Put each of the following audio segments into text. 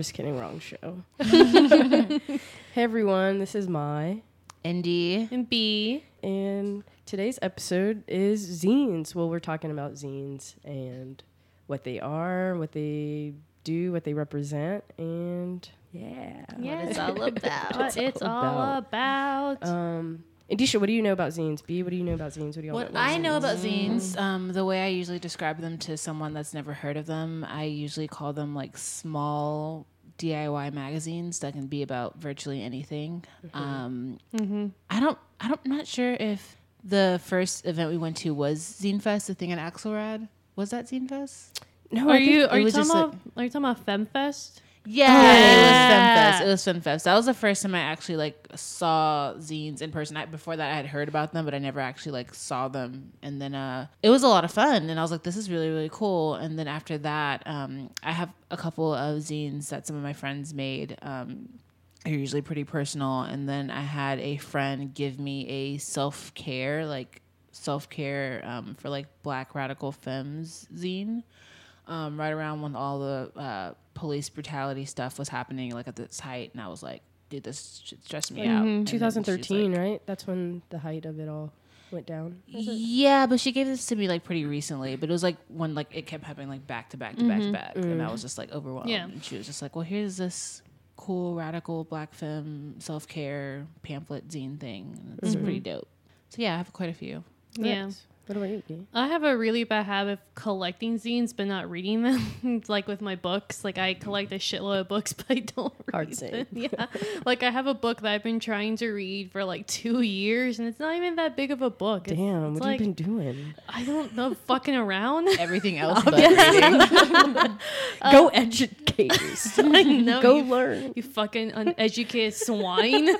I'm just kidding. Wrong show. hey everyone, this is my Indy. And B. and today's episode is zines. Well, we're talking about zines and what they are, what they do, what they represent, and yeah. Yeah. it's all about. What it's all about. Um, Indisha, what do you know about zines? B, what do you know about zines? What do you What know I about know about zines, um, the way I usually describe them to someone that's never heard of them, I usually call them like small DIY magazines that can be about virtually anything. Um, I don't, I don't, I'm not sure if the first event we went to was Zine Fest, the thing at Axelrad. Was that Zine Fest? No, are I think you it are you talking just about are you talking about FemFest? Yeah, it was FemFest. It was FemFest. That was the first time I actually like saw zines in person. I, before that, I had heard about them, but I never actually like saw them. And then uh, it was a lot of fun, and I was like, "This is really really cool." And then after that, um, I have a couple of zines that some of my friends made. Um, are usually pretty personal. And then I had a friend give me a self care like self care um, for like Black Radical Femmes zine um, right around when all the uh, police brutality stuff was happening, like at this height, and I was like, "Dude, this shit stressed me out." Mm-hmm. And then 2013, like- right? That's when the height of it all went down. Yeah, but she gave this to me like pretty recently. But it was like when like it kept happening like back to back to back to mm-hmm. back, and I mm. was just like overwhelmed. Yeah. And she was just like, "Well, here's this cool radical black femme self care pamphlet zine thing. And it's mm-hmm. pretty dope." So yeah, I have quite a few. Yeah. Nice. What about you, B? I have a really bad habit of collecting zines but not reading them. like with my books, like I collect a shitload of books but I don't read Hard them. Yeah, like I have a book that I've been trying to read for like two years, and it's not even that big of a book. It's- Damn, it's what like, have you been doing? I don't know, fucking around. Everything else but reading. Go educate yourself. I know. Go you, learn. you fucking uneducated swine.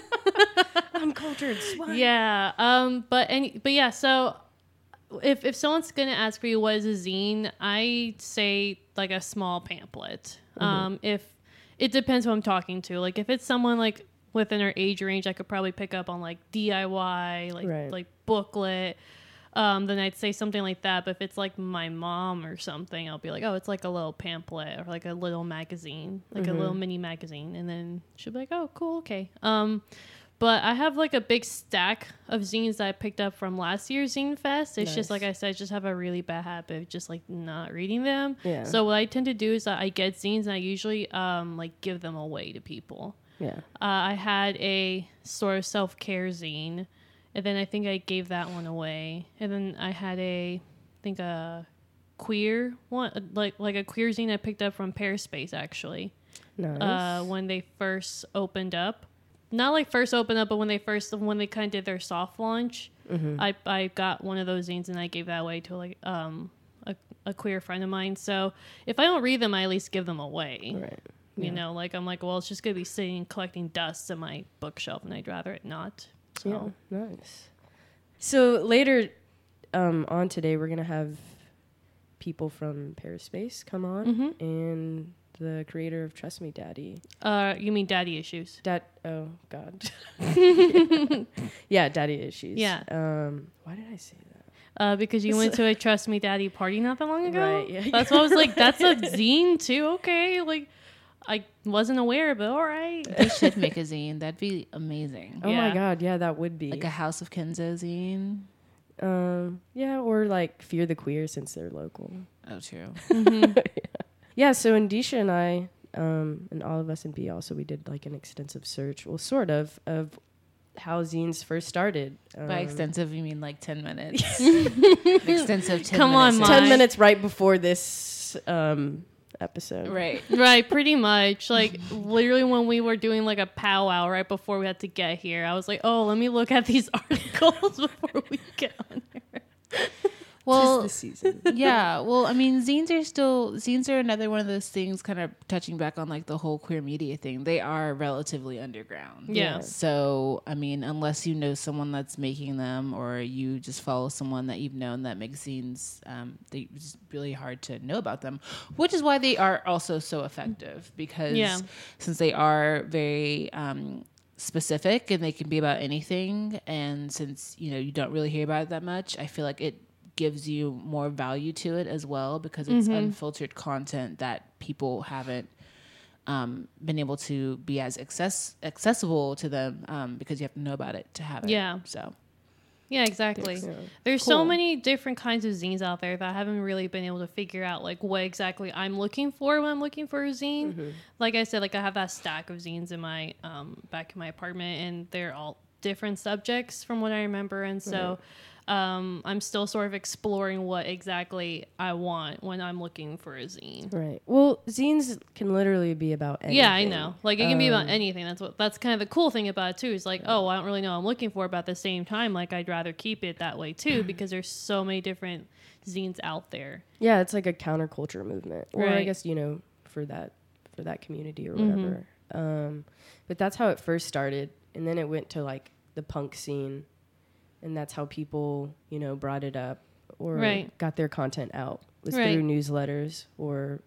Uncultured swine. Yeah. Um. But any. But yeah. So, if if someone's gonna ask for you what is a zine, I say like a small pamphlet. Mm-hmm. Um. If it depends who I'm talking to. Like if it's someone like within our age range, I could probably pick up on like DIY, like Right. like booklet. Um, then I'd say something like that. But if it's like my mom or something, I'll be like, oh, it's like a little pamphlet or like a little magazine, like a little mini magazine. And then she'll be like, oh, cool, okay. Um, but I have like a big stack of zines that I picked up from last year's Zine Fest. It's just like I said, I just have a really bad habit of just like not reading them. Yeah. So what I tend to do is that I get zines and I usually um like give them away to people. Yeah. Uh, I had a sort of self care zine, and then I think I gave that one away. And then I had a, I think a queer one, like like a queer zine I picked up from Perispace actually Nice. uh, when they first opened up. Not like first opened up, but when they first when they kind of did their soft launch, I I got one of those zines and I gave that away to like um a, a queer friend of mine. So if I don't read them, I at least give them away. right. You know, like I'm like, well, it's just gonna be sitting collecting dust in my bookshelf, and I'd rather it not. So Yeah. Nice. So later um, on today, we're gonna have people from Perispace come on, Mm-hmm. and the creator of Trust Me, Daddy. uh, you mean daddy issues? Dad. Oh God. yeah, Daddy issues. Yeah. Um. Why did I say that? Uh, because you went to a Trust Me Daddy party not that long ago. Right, yeah, That's why I was like, that's a zine too. Okay, like I wasn't aware, but all right. they should make a zine. That'd be amazing. Oh my God. Yeah, that would be. Like a House of Kenzo zine. um. Yeah, or like Fear the Queer since they're local. Oh, true. Yeah, so Indisha and I, um, and all of us in B also, we did like an extensive search, well, sort of, of how zines first started. Um, By extensive, you mean like 10 minutes. extensive 10 Come on, minutes. Mom. 10 minutes right before this um, episode. Right. right, pretty much. Like literally when we were doing like a powwow right before we had to get here, I was like, oh, let me look at these articles before we get on here. Well, Tis the season. yeah. Well, I mean, zines are still zines are another one of those things. Kind of touching back on like the whole queer media thing. They are relatively underground. Yeah. So I mean, unless you know someone that's making them, or you just follow someone that you've known that makes zines, um, they, it's really hard to know about them. Which is why they are also so effective because Yeah. since they are very um, specific and they can be about anything, and since you know you don't really hear about it that much, I feel like it gives you more value to it as well because it's unfiltered content that people haven't um, been able to be as access accessible to them um, because you have to know about it to have it. Yeah. So Yeah, exactly. Yeah. There's so many different kinds of zines out there that I haven't really been able to figure out like what exactly I'm looking for when I'm looking for a zine. Mm-hmm. Like I said, like I have that stack of zines in my um back in my apartment and they're all different subjects from what I remember and so um I'm still sort of exploring what exactly I want when I'm looking for a zine. Right. Well, zines can literally be about anything. Yeah, I know. Like it can be about Um, anything. That's what that's kind of the cool thing about it too. Is like, oh, I don't really know what I'm looking for, but at the same time, like I'd rather keep it that way too because there's so many different zines out there. Yeah, it's like a counterculture movement, or I guess you know for that for that community or Mhm. whatever. Um, but that's how it first started, and then it went to like the punk scene, and that's how people you know brought it up or Right. got their content out was Right. through newsletters or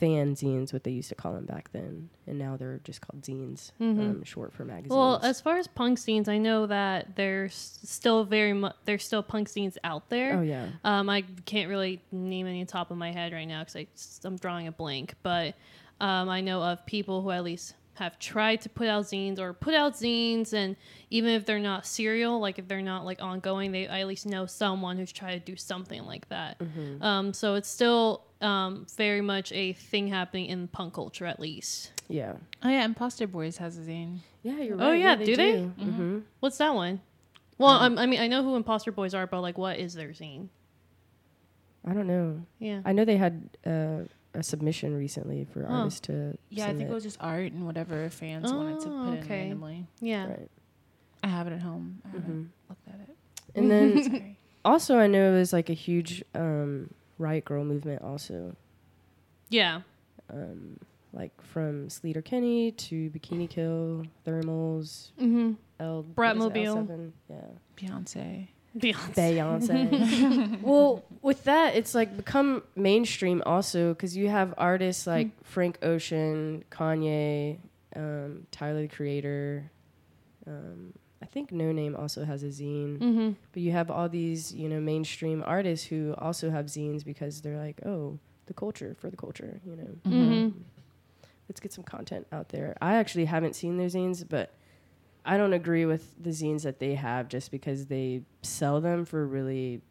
fanzines, what they used to call them back then, and now they're just called zines, Mhm. um, short for magazines. Well, as far as punk scenes, I know that there's still very much there's still punk scenes out there. oh yeah, Um, I can't really name any top of my head right now because I'm drawing a blank. But um, I know of people who at least have tried to put out zines or put out zines, and even if they're not serial, like if they're not like ongoing, they I at least know someone who's tried to do something like that. Mm-hmm. Um, so it's still um, very much a thing happening in punk culture, at least. yeah, oh yeah, Imposter Boys has a zine. yeah. You're right. Oh, yeah, do they? Mm-hmm. What's that one? Well, I'm- I mean, I know who Imposter Boys are, but like, what is their zine? I don't know. Yeah. I know they had uh, a submission recently for Oh. artists to. Yeah, I think it was just art and whatever fans wanted to Oh, put in okay. randomly. yeah. Right. I have it at home. I Mhm. looked at it. And then also, I know it was like a huge um, riot girl movement. Also, Yeah. um, like from Sleater-Kinney to Bikini Kill, Thermals, Mm-hmm. L Bratmobile. what is it, L7? yeah, Beyonce. Beyonce. Beyonce. well, with that, it's like become mainstream also because you have artists like Frank Ocean, Kanye, um, Tyler the Creator. Um, I think Noname also has a zine. Mm-hmm. But you have all these, you know, mainstream artists who also have zines because they're like, oh, the culture for the culture, you know. Mm-hmm. Let's get some content out there. I actually haven't seen their zines, but I don't agree with the zines that they have just because they sell them for really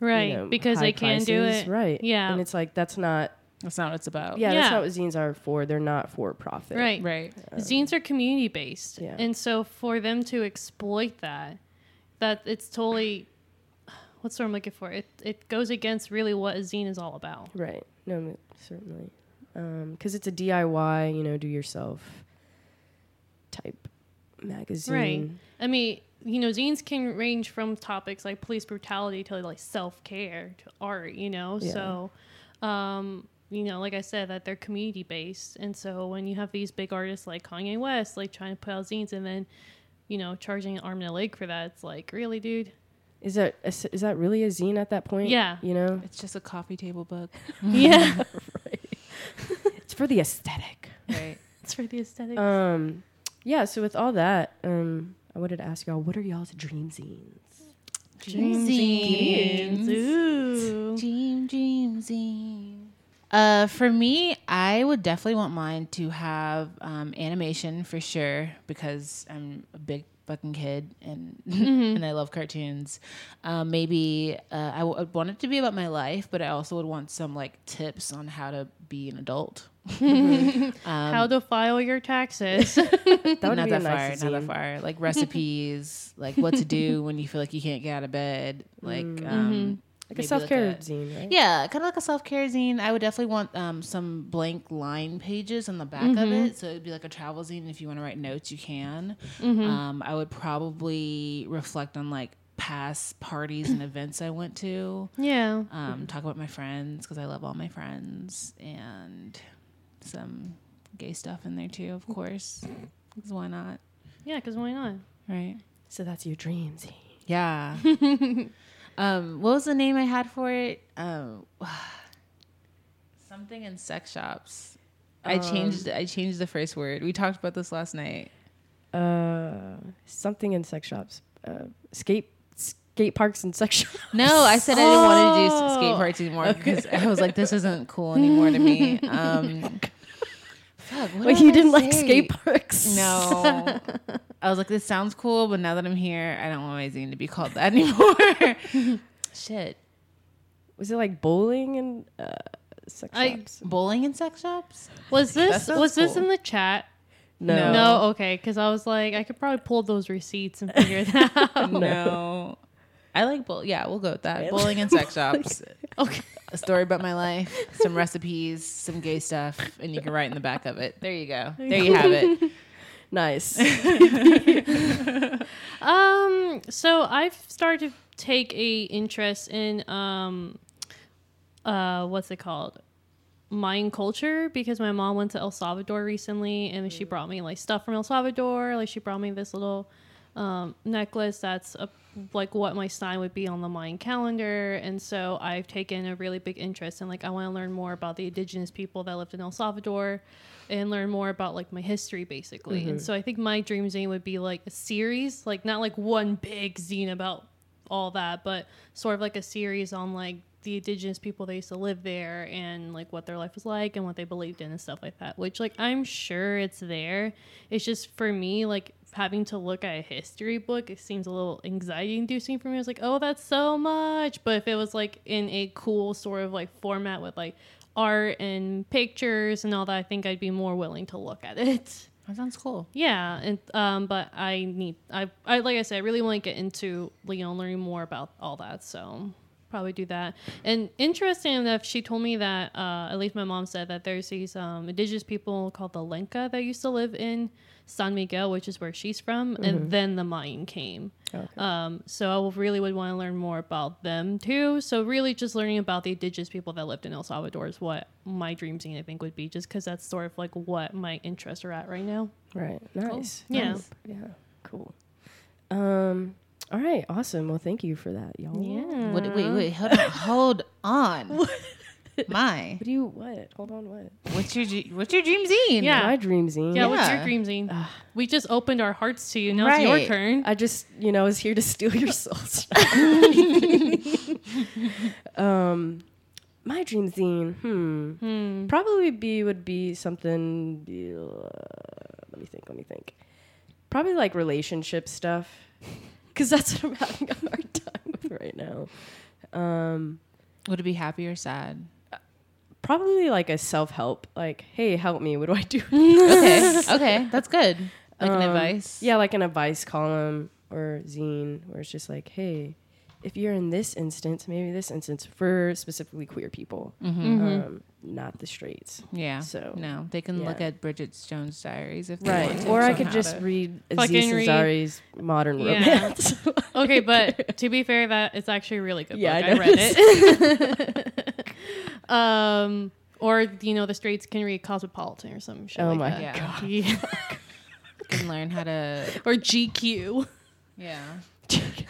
Right. you know, because high they can do it. right? Yeah. and it's like that's not. That's not what it's about. Yeah, that's not what zines are for. They're not for profit. Right. Right. Um, zines are community based. Yeah. And so for them to exploit that, that it's totally what's the word I'm looking for? It it goes against really what a zine is all about. Right. No, certainly. Um, because it's a DIY, you know, do yourself type magazine. Right. I mean, you know, zines can range from topics like police brutality to like self care to art, you know? Yeah. So, um, you know, like I said, that they're community based. And so when you have these big artists like Kanye West, like trying to put out zines and then, you know, charging an arm and a leg for that, it's like, really, dude? Is that a s- is that really a zine at that point? Yeah. You know, It's just a coffee table book. yeah. it's for the aesthetic. Right. it's for the aesthetic. Um, yeah. So with all that, um, I wanted to ask y'all, what are y'all's dream zines? Dream zines. Ooh. Dream, dream zine. Uh, for me, I would definitely want mine to have um, animation for sure because I'm a big fucking kid and and I love cartoons. Um, maybe uh, I w- I'd want it to be about my life, but I also would want some like tips on how to be an adult. um, How to file your taxes. That would not be that a nice far, not that far. Like recipes, like what to do when you feel like you can't get out of bed, like um, Like a self care a- zine, right? yeah, kind of like a self care zine. I would definitely want um, some blank line pages on the back of it, so it'd be like a travel zine. If you want to write notes, you can. Um, I would probably reflect on like past parties and events I went to. yeah. Um, talk about my friends because I love all my friends and some gay stuff in there too, of course. Cause why not? Yeah, because why not? Right. So that's your dream zine. Yeah. um, what was the name I had for it? Um, something in sex shops. I changed. I changed the first word. We talked about this last night. Uh, something in sex shops. Uh, skate skate parks and sex shops. No, I said I didn't want to do Oh. skate parks anymore because I was like, this isn't cool anymore to me. Um, Fuck, what Like did you I didn't like say? skate parks. No. I was like, this sounds cool, but now that I'm here, I don't want my zine to be called that anymore. Shit. Was it like bowling and uh, sex I- shops? Bowling and sex shops? Was this sounds was this cool. in the chat? No. No, okay, because I was like, I could probably pull those receipts and figure that out. No. I like bowl. Yeah, we'll go with that. Really? Bowling and sex shops. okay. A story about my life, some recipes, some gay stuff, and you can write in the back of it. There you go. There you have it. Nice. Um, so I've started to take a interest in um, uh, what's it called? Mayan culture because my mom went to El Salvador recently and she brought me like stuff from El Salvador. Like she brought me this little um, necklace that's a, like what my sign would be on the Mayan calendar. And so I've taken a really big interest in like I want to learn more about the indigenous people that lived in El Salvador and learn more about like my history basically. And mm-hmm. so I think my dream zine would be like a series, like not like one big zine about all that, but sort of like a series on like the indigenous people that used to live there and like what their life was like and what they believed in and stuff like that. Which like I'm sure it's there. It's just for me like having to look at a history book, it seems a little anxiety inducing for me. I was like, oh, that's so much. But if it was like in a cool sort of like format with like art and pictures and all that, I think I'd be more willing to look at it. That sounds cool. Yeah, and um, but I need I I like I said, I really want to get into you know learning more about all that. So probably do that. And interesting enough, she told me that uh, at least my mom said that there's these um, indigenous people called the Lenca that used to live in San Miguel, which is where she's from, and then the Mayan came. Okay. Um, so I really would want to learn more about them too. So really, just learning about the indigenous people that lived in El Salvador is what my dream scene I think would be, just because that's sort of like what my interests are at right now. right. Nice. Yeah. Nice. Yeah. Cool. Um. All right. Awesome. Well, thank you for that, y'all. Yeah. What, wait, wait, hold on. Hold on. My. What do you? What? Hold on. What? What's your dr- what's your dream zine? Yeah. My dream zine. Yeah, what's Yeah. your dream zine? we just opened our hearts to you. Now it's your turn. I just, you know, was here to steal your souls. um, my dream zine, hmm, Hmm. probably be would be something. Uh, let me think. Let me think. Probably like relationship stuff, because that's what I'm having a hard time with right now. Um, Would it be happy or sad? probably like a self help. Like, hey, help me. What do I do? Okay. okay. That's good. Like an Um, advice. Yeah, like an advice column or zine where it's just like, hey, if you're in this instance, maybe this instance for specifically queer people, Mm-hmm. um, not the straights. Yeah. So- no, they can look at Bridget Jones' diaries if they want Right. Or I could just to- read Fucking Aziz read- Ansari's modern Yeah. romance. Okay, but to be fair, that it's actually a really good Yeah, book. I I, read it. um, or you know, the straights can read Cosmopolitan or some shit Oh like my that. Yeah. Yeah. can learn how to or GQ. Yeah.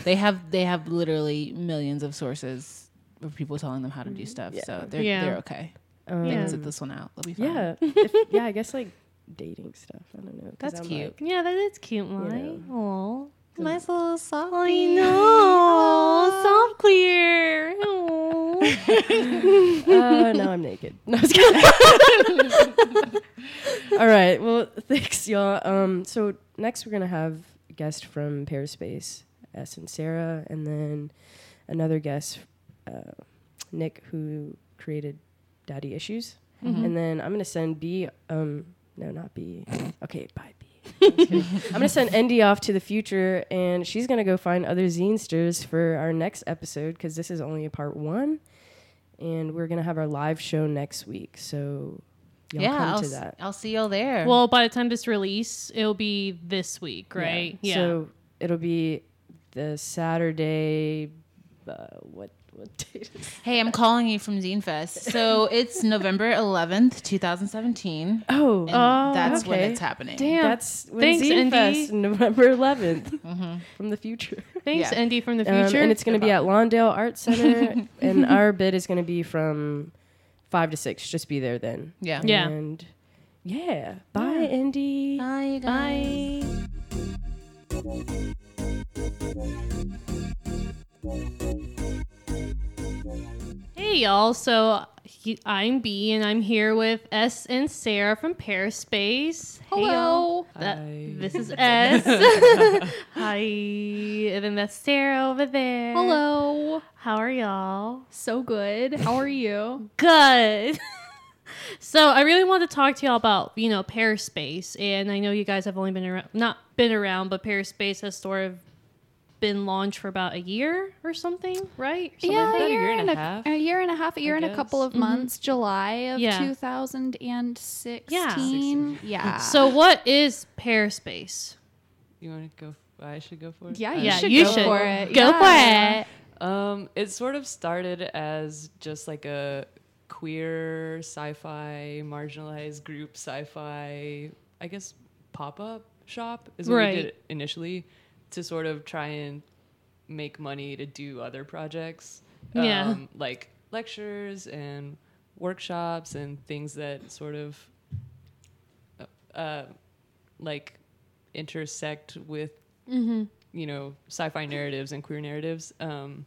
They have they have literally millions of sources of people telling them how to do stuff. Yeah. So they're Yeah. they're okay. Um, They Yeah. can sit this one out. They'll be fine. yeah. If- yeah, I guess like dating stuff. I don't know. That's I'm cute. Yeah, that is cute, know. Mike. Aw. Nice little soft. I know. Soft queer. Aw. uh, now I'm naked. No, I was kidding. All right. Well, thanks, y'all. Um, so next we're gonna have a guest from Perispace, S and Sarah, and then another guest, uh, Nick, who created Daddy Issues, and then I'm gonna send B. Um, no, not B. Okay, bye B. I'm. I'm gonna send Endy off to the future, and she's gonna go find other zinesters for our next episode because this is only a part one, and we're gonna have our live show next week. So y'all yeah, come I'll, to that. I'll see y'all there. well, by the time this release, it'll be this week, right? Yeah. So it'll be the Saturday. Uh, what what date is? hey, I'm calling you from Zine Fest. So it's November 11th, 2017. Oh, And Oh, that's when it's happening. Damn. that's when Thanks, Zine Endy. Fest, November 11th from the future. Thanks, Yeah. Andy from the Um, future. and it's going to be at Lawndale Art Center, and our bid is going to be from five to six. Just be there then. Yeah. Yeah. And yeah, bye, Indy. Bye, you guys. Bye. Hey y'all, so he- I'm B, and I'm here with S and Sarah from Perispace. Hey, Hello. y'all. That- Hi. this is S. Hi. And then that's Sarah over there. Hello. How are y'all? So good. How are you? Good. so I really want to talk to y'all about you know Perispace, and I know you guys have only been around, not been around, but Perispace has sort of been launched for about a year or something, right? Something yeah, like that? a year and a a, half, a year and a half, a year I and a couple of guess. months. July of Yeah. 2016. Yeah. So what is Perispace? You want to go? I should go for it. yeah, you Yeah, should you go should. for it. Go Yeah. for it. Um, it sort of started as just like a queer sci-fi, marginalized group sci-fi, I guess pop-up shop is what Right. we did initially to sort of try and make money to do other projects. Yeah. Um, like lectures and workshops and things that sort of uh, like intersect with Mm-hmm. you know sci-fi narratives and queer narratives um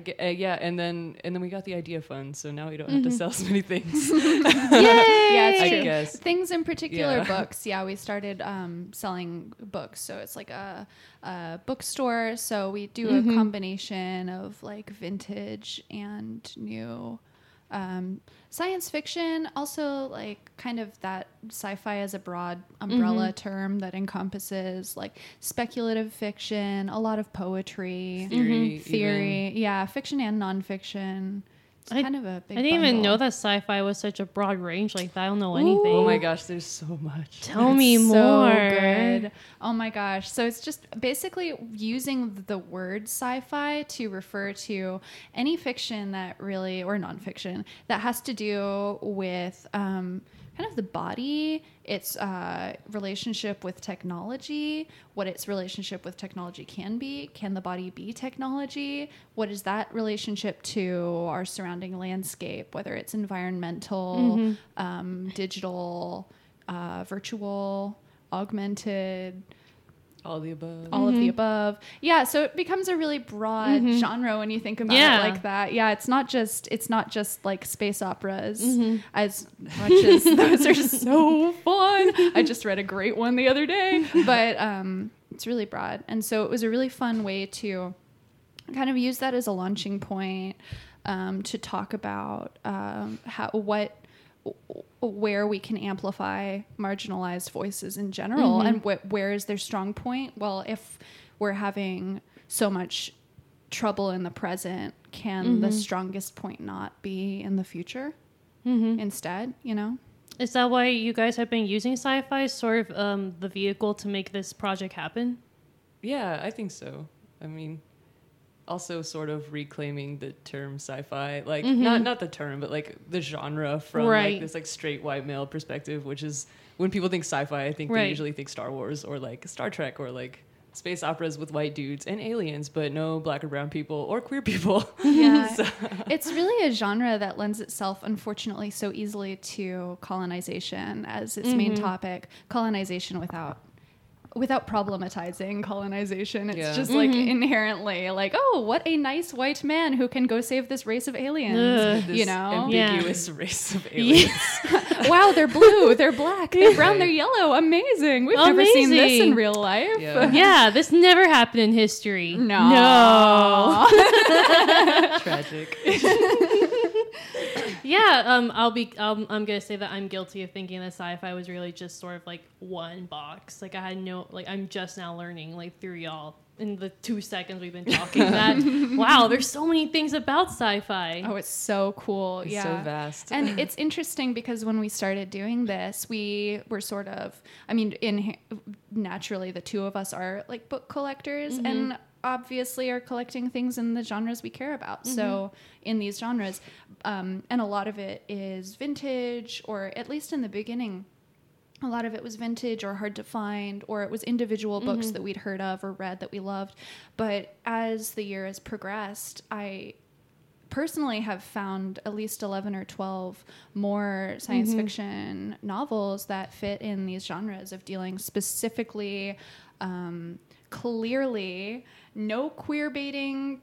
get, uh, yeah and then and then we got the idea fund so now we don't have to sell so many things Yeah, it's I guess. Things in particular, Yeah. books. Yeah, we started um, selling books. So it's like a, a bookstore. So we do Mm-hmm. a combination of like vintage and new um, science fiction. Also, like kind of that sci fi as a broad umbrella Mm-hmm. term that encompasses like speculative fiction, a lot of poetry, Theory, even. theory. Yeah, fiction and nonfiction. It's I- kind of a big I didn't even know that sci-fi was such a broad range like that. I don't know anything. oh my gosh there's so much Tell me more. So good. Oh my gosh. So it's just basically using the word sci-fi to refer to any fiction that really, or nonfiction, that has to do with um, kind of the body, its uh, relationship with technology, what its relationship with technology can be. Can the body be technology? What is that relationship to our surrounding landscape, whether it's environmental, um, digital, uh, virtual, augmented, all the above all of the above. Yeah, so it becomes a really broad genre when you think about Yeah. it like that. Yeah, it's not just it's not just like space operas as much as those are so fun. I just read a great one the other day, but um, it's really broad, and so it was a really fun way to kind of use that as a launching point um, to talk about um, how what where we can amplify marginalized voices in general mm-hmm. and wh- where is their strong point? Well if we're having so much trouble in the present can the mm-hmm. strongest point not be in the future mm-hmm. instead you know? Is that why you guys have been using sci-fi sort of um, the vehicle to make this project happen? yeah i think so. I mean also sort of reclaiming the term sci-fi like mm-hmm. not not the term but like the genre from Right. like this like straight white male perspective which is when people think sci-fi i think Right. they usually think star wars or like star trek or like space operas with white dudes and aliens but no black or brown people or queer people Yeah. So- it's really a genre that lends itself, unfortunately, so easily to colonization as its main mm-hmm. topic. Colonization without without problematizing colonization. It's Yeah. just like mm-hmm. inherently like, oh, what a nice white man who can go save this race of aliens. Ugh. this you know? Yeah. ambiguous race of aliens wow, they're blue, they're black, they're brown, they're yellow. Amazing. We've never seen this in real life. Yeah. yeah, this never happened in history. No. No. tragic Yeah, um, I'll be. Um, I'm gonna say that I'm guilty of thinking that sci-fi was really just sort of like one box. Like I had no. Like I'm just now learning, like through y'all in the two seconds we've been talking. that wow, there's so many things about sci-fi. Oh, it's so cool. it's yeah. so vast and it's interesting because when we started doing this, we were sort of, I mean, in naturally the two of us are like book collectors and obviously are collecting things in the genres we care about. So in these genres, um, and a lot of it is vintage, or at least in the beginning. A lot of it was vintage or hard to find, or it was individual books that we'd heard of or read that we loved. But as the year has progressed, I personally have found at least 11 or 12 more science fiction novels that fit in these genres of dealing specifically um, clearly no queer baiting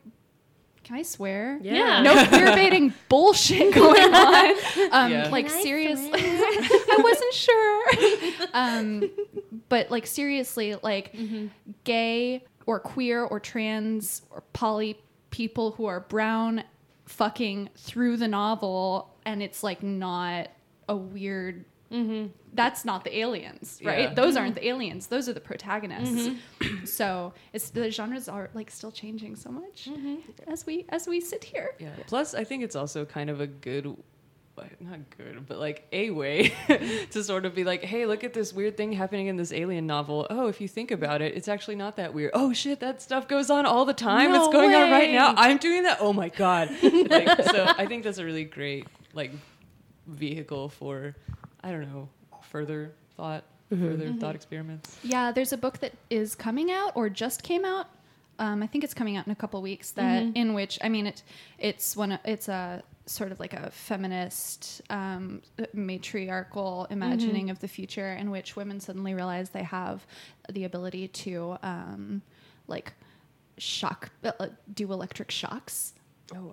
Can I swear? Yeah. No queer baiting bullshit going on. Um, Yeah. Like seriously, I wasn't sure. Um, but like seriously, like gay or queer or trans or poly people who are brown fucking through the novel, and it's like not a weird. Mm-hmm. That's not the aliens, right? Yeah. Those mm-hmm. aren't the aliens. Those are the protagonists. Mm-hmm. so it's the genres are like still changing so much as we as we sit here. Yeah. Plus, I think it's also kind of a good, not good, but like a way to sort of be like, hey, look at this weird thing happening in this alien novel. Oh, if you think about it, it's actually not that weird. Oh shit, that stuff goes on all the time. No it's going on right now. I'm doing that. Oh my god. like, so I think that's a really great like vehicle for, I don't know, further thought, further thought experiments. Yeah, there's a book that is coming out or just came out. Um, I think it's coming out in a couple weeks. That in which I mean it, it's one. of- It's a sort of like a feminist um, matriarchal imagining of the future in which women suddenly realize they have the ability to um, like shock, uh, do electric shocks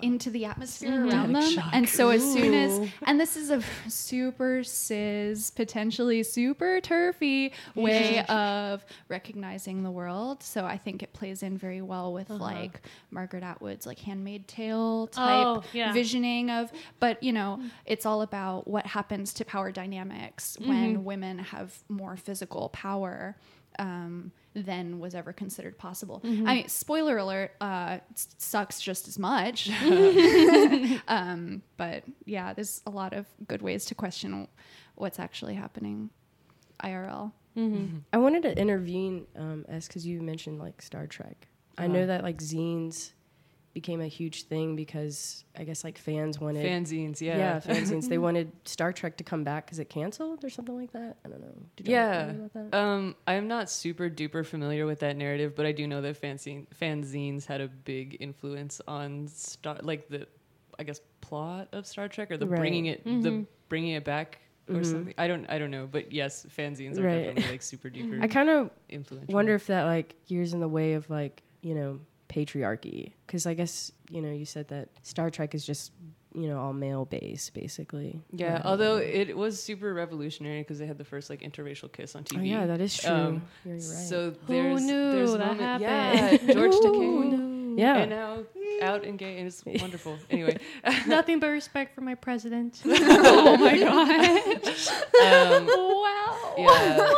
into the atmosphere around them. And so as soon as and this is a super cis, potentially super turfy way of recognizing the world. So I think it plays in very well with like Margaret Atwood's like handmaid tale type Oh, yeah. visioning of but you know, it's all about what happens to power dynamics when women have more physical power. Um, than was ever considered possible. I mean, spoiler alert, uh, it sucks just as much. um, but yeah, there's a lot of good ways to question what's actually happening IRL. I wanted to intervene, um, as because you mentioned like Star Trek. I know that like zines became a huge thing because I guess like fans wanted Fanzines, yeah. yeah, fanzines. they wanted Star Trek to come back because it canceled or something like that. I don't know. Did y'all Yeah. know? Um, I'm not super duper familiar with that narrative, but I do know that fanzine, fanzines had a big influence on Star, like the, I guess, plot of Star Trek or the Right. bringing it, the bringing it back or something. I don't, I don't know, but yes, fanzines are Right. definitely like super duper I kind of influential. wonder if that like gears in the way of like you know patriarchy because I guess you know you said that Star Trek is just you know all male based basically. Yeah, although it was super revolutionary because they had the first like interracial kiss on TV. Oh yeah, that is true. Um, You're right. So there's knew there's that moment- happened? Yeah, George Takei. yeah. And now out and gay and it's wonderful. Anyway, Nothing but respect for my president. oh my god! um, wow! yeah.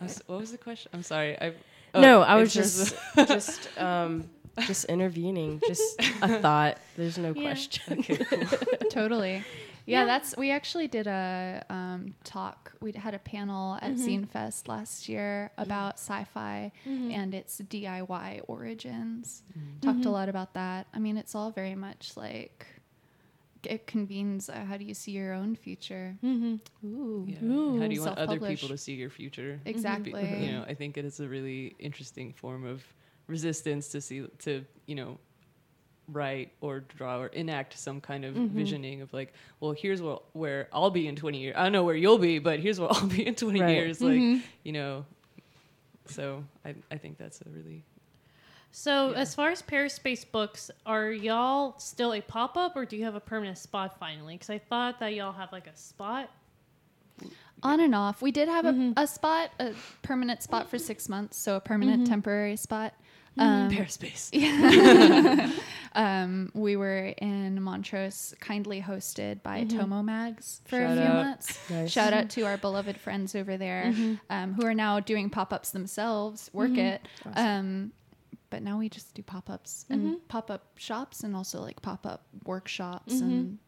I'm what was the question? I'm sorry. I oh, no, I was just just um just intervening. Just a thought. There's no Yeah. question. okay, cool. totally. Yeah, that's we actually did a um, talk. We had a panel at mm-hmm. Zine Fest last year mm-hmm. about sci-fi mm-hmm. and its DIY origins. Talked a lot about that. I mean, it's all very much like it convenes. Uh, how do you see your own future? Mm-hmm. Ooh, Yeah. How do you want other people to see your future? Mm-hmm. exactly. You know, I think it is a really interesting form of resistance to see to you know write or draw or enact some kind of mm-hmm. visioning of like, well, here's what where I'll be in 20 years. I don't know where you'll be, but here's what I'll be in 20 Right. years. Like, you know. So I I think that's a really So, Yeah. as far as Perispace books, are y'all still a pop up or do you have a permanent spot finally? Because I thought that y'all have like a spot. on and off. We did have a, a spot, a permanent spot for six months, so a permanent temporary spot. Um, Perispace. um, we were in Montrose, kindly hosted by Tomo Mags for Shout a few out. months. Nice. Shout out to our beloved friends over there um, who are now doing pop ups themselves, work it. Um, but now we just do pop ups and pop up shops and also like pop up workshops and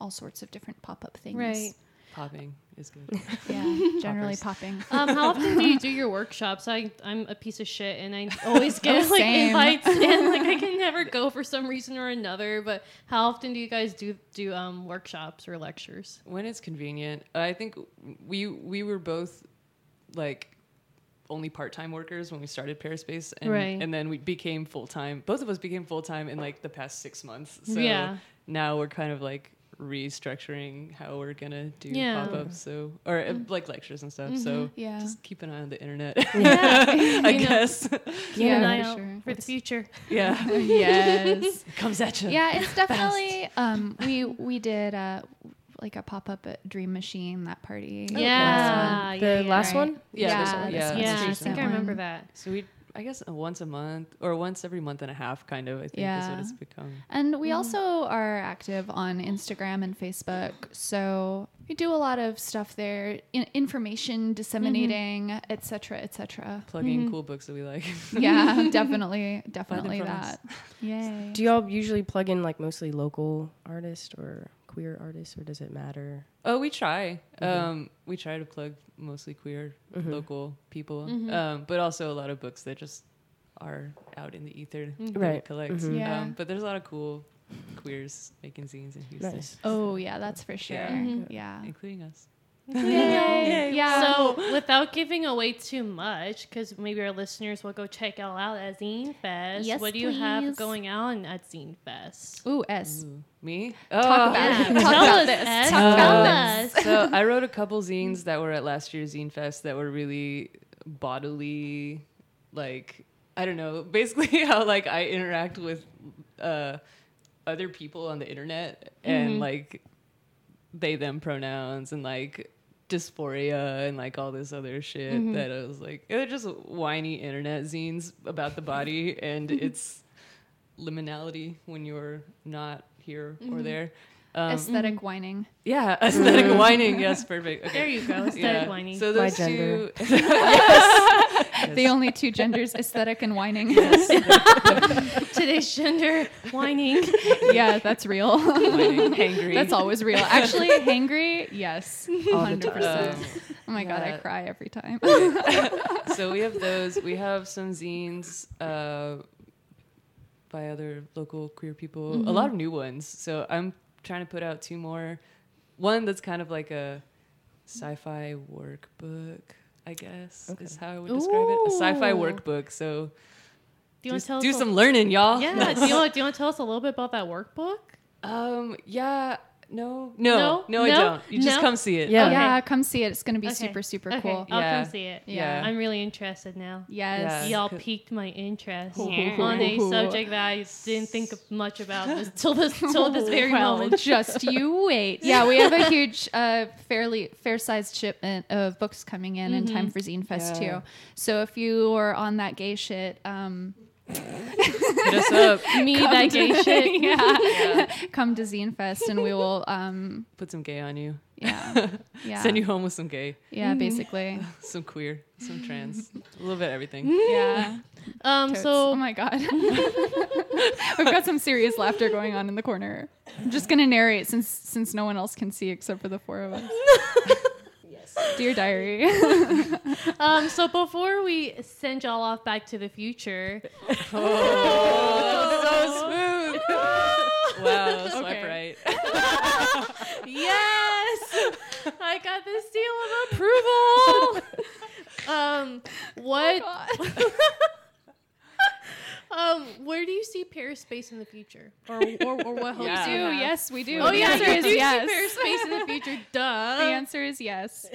all sorts of different pop up things. Right. Popping is good. Yeah. Generally popping. Um, how often do you do your workshops? I I'm a piece of shit, and I always get Oh, like same. invites, and like I can never go for some reason or another. But how often do you guys do do um workshops or lectures? when it's convenient. I think we we were both like only part-time workers when we started Perispace and Right. and then we became full-time. Both of us became full-time in like the past 6 months. So Yeah. now we're kind of like restructuring how we're gonna do Yeah. pop-ups so or uh, like lectures and stuff so Yeah. just keep an eye on the internet Yeah. i You know, guess Keep an Yeah, eye for sure. for the future. yeah yes. comes at you yeah, it's definitely. Um, we we did uh, like a pop up at Dream Machine that party. Yeah. last the yeah, yeah. last Right. one. Yeah, Yeah, this one, this yeah. one's Yeah, I think I remember that. so we i guess uh, once a month or once every month and a half kind of i think is what it's become And we also are active on Instagram and Facebook. So we do a lot of stuff there, in- information disseminating, et cetera, et cetera. plugging cool books that we like Yeah, definitely, definitely that. Yay. Do y'all usually plug in like mostly local artists or queer artists, or does it matter? Oh, we try. Um, we try to plug mostly queer local people, um, but also a lot of books that just are out in the ether that we Right. collect. Mhm. Yeah. Um, but there's a lot of cool queers making zines in Houston, Nice. Oh yeah, that's for sure. Yeah. Yeah. including us. Yay. Yeah. So, without giving away too much, because maybe our listeners will go check it out at Zine Fest. Yes, what do you have going on at Zine Fest? Ooh, S. Ooh, me? Talk Oh. about Yeah, it. Talk tell about us, this. Ed. Talk Tell about us. so I wrote a couple zines that were at last year's Zine Fest that were really bodily, like I don't know, basically how like I interact with uh, other people on the internet and like they them pronouns and like dysphoria and like all this other shit mm-hmm. that I was like they're just whiny internet zines about the body and its liminality when you're not here or mm-hmm. there. Um, Aesthetic mm. whining. yeah, aesthetic mm. whining. Yes, perfect. Okay. There you go. Aesthetic Yeah. whining. So those gender. two. yes. The only two genders, aesthetic and whining. Today's gender whining. yeah, that's real. Whining, hangry. That's always real. Actually, hangry, yes, All hundred time. percent. Um, Oh my god, I cry every time. so we have those. We have some zines uh, by other local queer people. A lot of new ones. So I'm trying to put out two more. One that's kind of like a sci-fi workbook. I guess Okay. is how I would describe it. A sci-fi workbook. So Do you want to tell do us? a- some learning, y'all. yeah. Do you, want, do you want to tell us a little bit about that workbook? Um. Yeah. No. No. No? No. I No? don't. You just No? come see it. Yeah. yeah, come see it. It's gonna be Okay. super, super Okay, cool. I'll Yeah. come see it. Yeah. I'm really interested now. Yes. Yeah. Y'all Could- piqued my interest Yeah. on a subject that I didn't think of much about this, till this till this very well, moment. just you wait. Yeah, we have a huge, uh, fairly fair-sized shipment of books coming in in time for Zine Fest Yeah. too. So if you are on that gay shit, um, Hit us up. Me, that gay shit. yeah, come to Zine Fest and we will, um, Put some gay on you. yeah, yeah, Send you home with some gay, yeah, basically, some queer, some trans, a little bit of everything. yeah. Um. Totes. So oh my god, we've got some serious laughter going on in the corner. I'm just gonna narrate since since no one else can see except for the four of us. Dear diary. um. So before we send y'all off back to the future, Oh, so smooth. wow, swipe Okay. right. yes, I got the seal of approval. um. What? Um. Where do you see Perispace in the future, or or, or what hopes Yeah. do you have? yes, we do. Oh the yeah, answer you is do yes. see Perispace in the future. Duh. The answer is yes.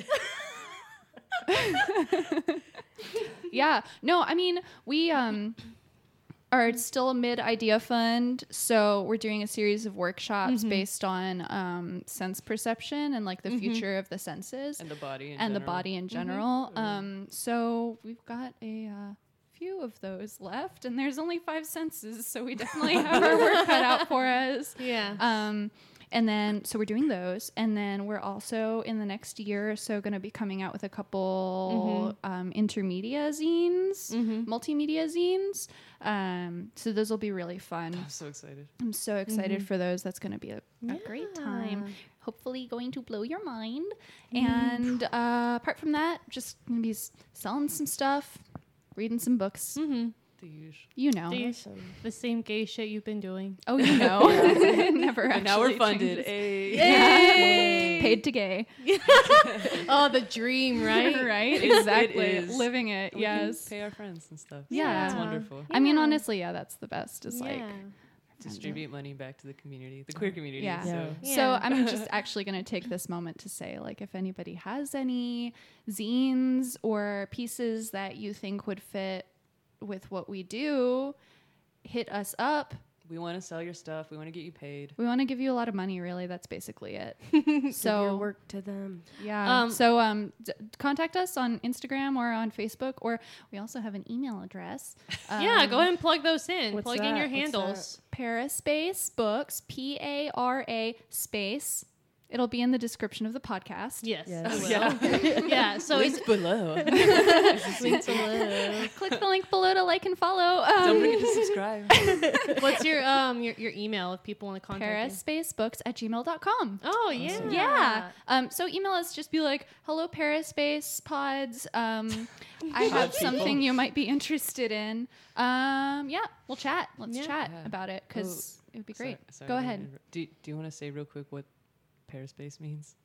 yeah. No, I mean, we um are still a mid idea fund, so we're doing a series of workshops based on um, sense perception and like the future of the senses And the body. In and the body in general. Um, so we've got a uh, few of those left, and there's only five senses, so we definitely have our work cut out for us. Yeah. Um, and then, so we're doing those. And then we're also in the next year or so going to be coming out with a couple um, intermedia zines, multimedia zines. Um, so those will be really fun. I'm so excited. I'm so excited for those. That's going to be a, a great time. Hopefully, going to blow your mind. And uh, apart from that, just going to be s- selling some stuff, reading some books. Mm-hmm. The usual. You know. Do Awesome. The same gay shit you've been doing. Oh, you know. Never And now we're funded. changes. Hey. Paid to gay. Oh, the dream, right? right? It- it exactly. Living it. We can yes. Pay our friends and stuff. Yeah. It's wonderful. I mean, honestly, yeah, that's the best. Is like Yeah. Distribute money back to the community, the queer community. Yeah. So Yeah. So I'm just actually going to take this moment to say, like, if anybody has any zines or pieces that you think would fit with what we do, hit us up. We want to sell your stuff. We want to get you paid. We want to give you a lot of money. Really, that's basically it. Give so your work to them. Yeah. Um, so um, d- contact us on Instagram or on Facebook, or we also have an email address. yeah, Um, go ahead and plug those in. Plug in your handles. handles. Paraspace Books, P A R A space. It'll be in the description of the podcast. Yes. Yes. it will. Yeah. yeah. So it's below. links below. Click the link below to like and follow. Don't Um, forget to subscribe. What's your um your, your email if people want to contact you? Space Books at gmail.com. Oh yeah. Yeah. Um, so email us, just be like, hello, Paraspace pods. Um, I have something you might be interested in. Um, yeah, we'll chat. Let's Yeah. chat Yeah. about it because it would be great. Sorry- sorry Go ahead. Do, do you want to say real quick what Paraspace means?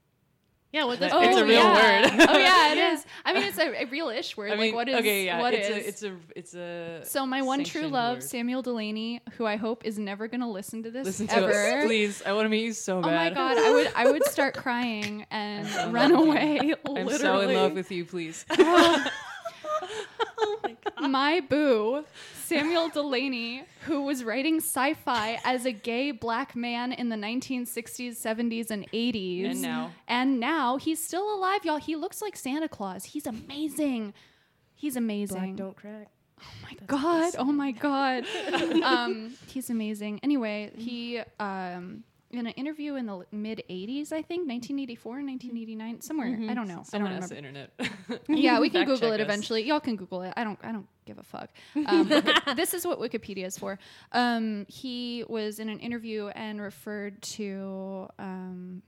Yeah. What does Oh, It's a real yeah. word. oh yeah, it Yeah. is. I mean, it's a, a real-ish word. I mean, like, what is? okay, yeah, what it's is? a it's a it's a so my one true love, word. Samuel Delany, who I hope is never going to listen to this Listen to ever. us, please. I want to meet you so bad. Oh my god, I would I would start crying and run away. I'm literally. so in love with you. Please. Oh my boo, Samuel Delany, who was writing sci-fi as a gay black man in the 1960s, 70s, and 80s. And now. And now he's still alive, y'all. He looks like Santa Claus. He's amazing. He's amazing. Black don't crack. oh my god. Oh my god. um, he's amazing. Anyway, he um in an interview in the mid 80s, I think, 1984, 1989, somewhere. I don't know. I don't remember. the internet. Yeah, we can Google it us. eventually. Y'all can Google it. I don't. I don't give a fuck. Um, this is what Wikipedia is for. Um, he was in an interview and referred to. Um,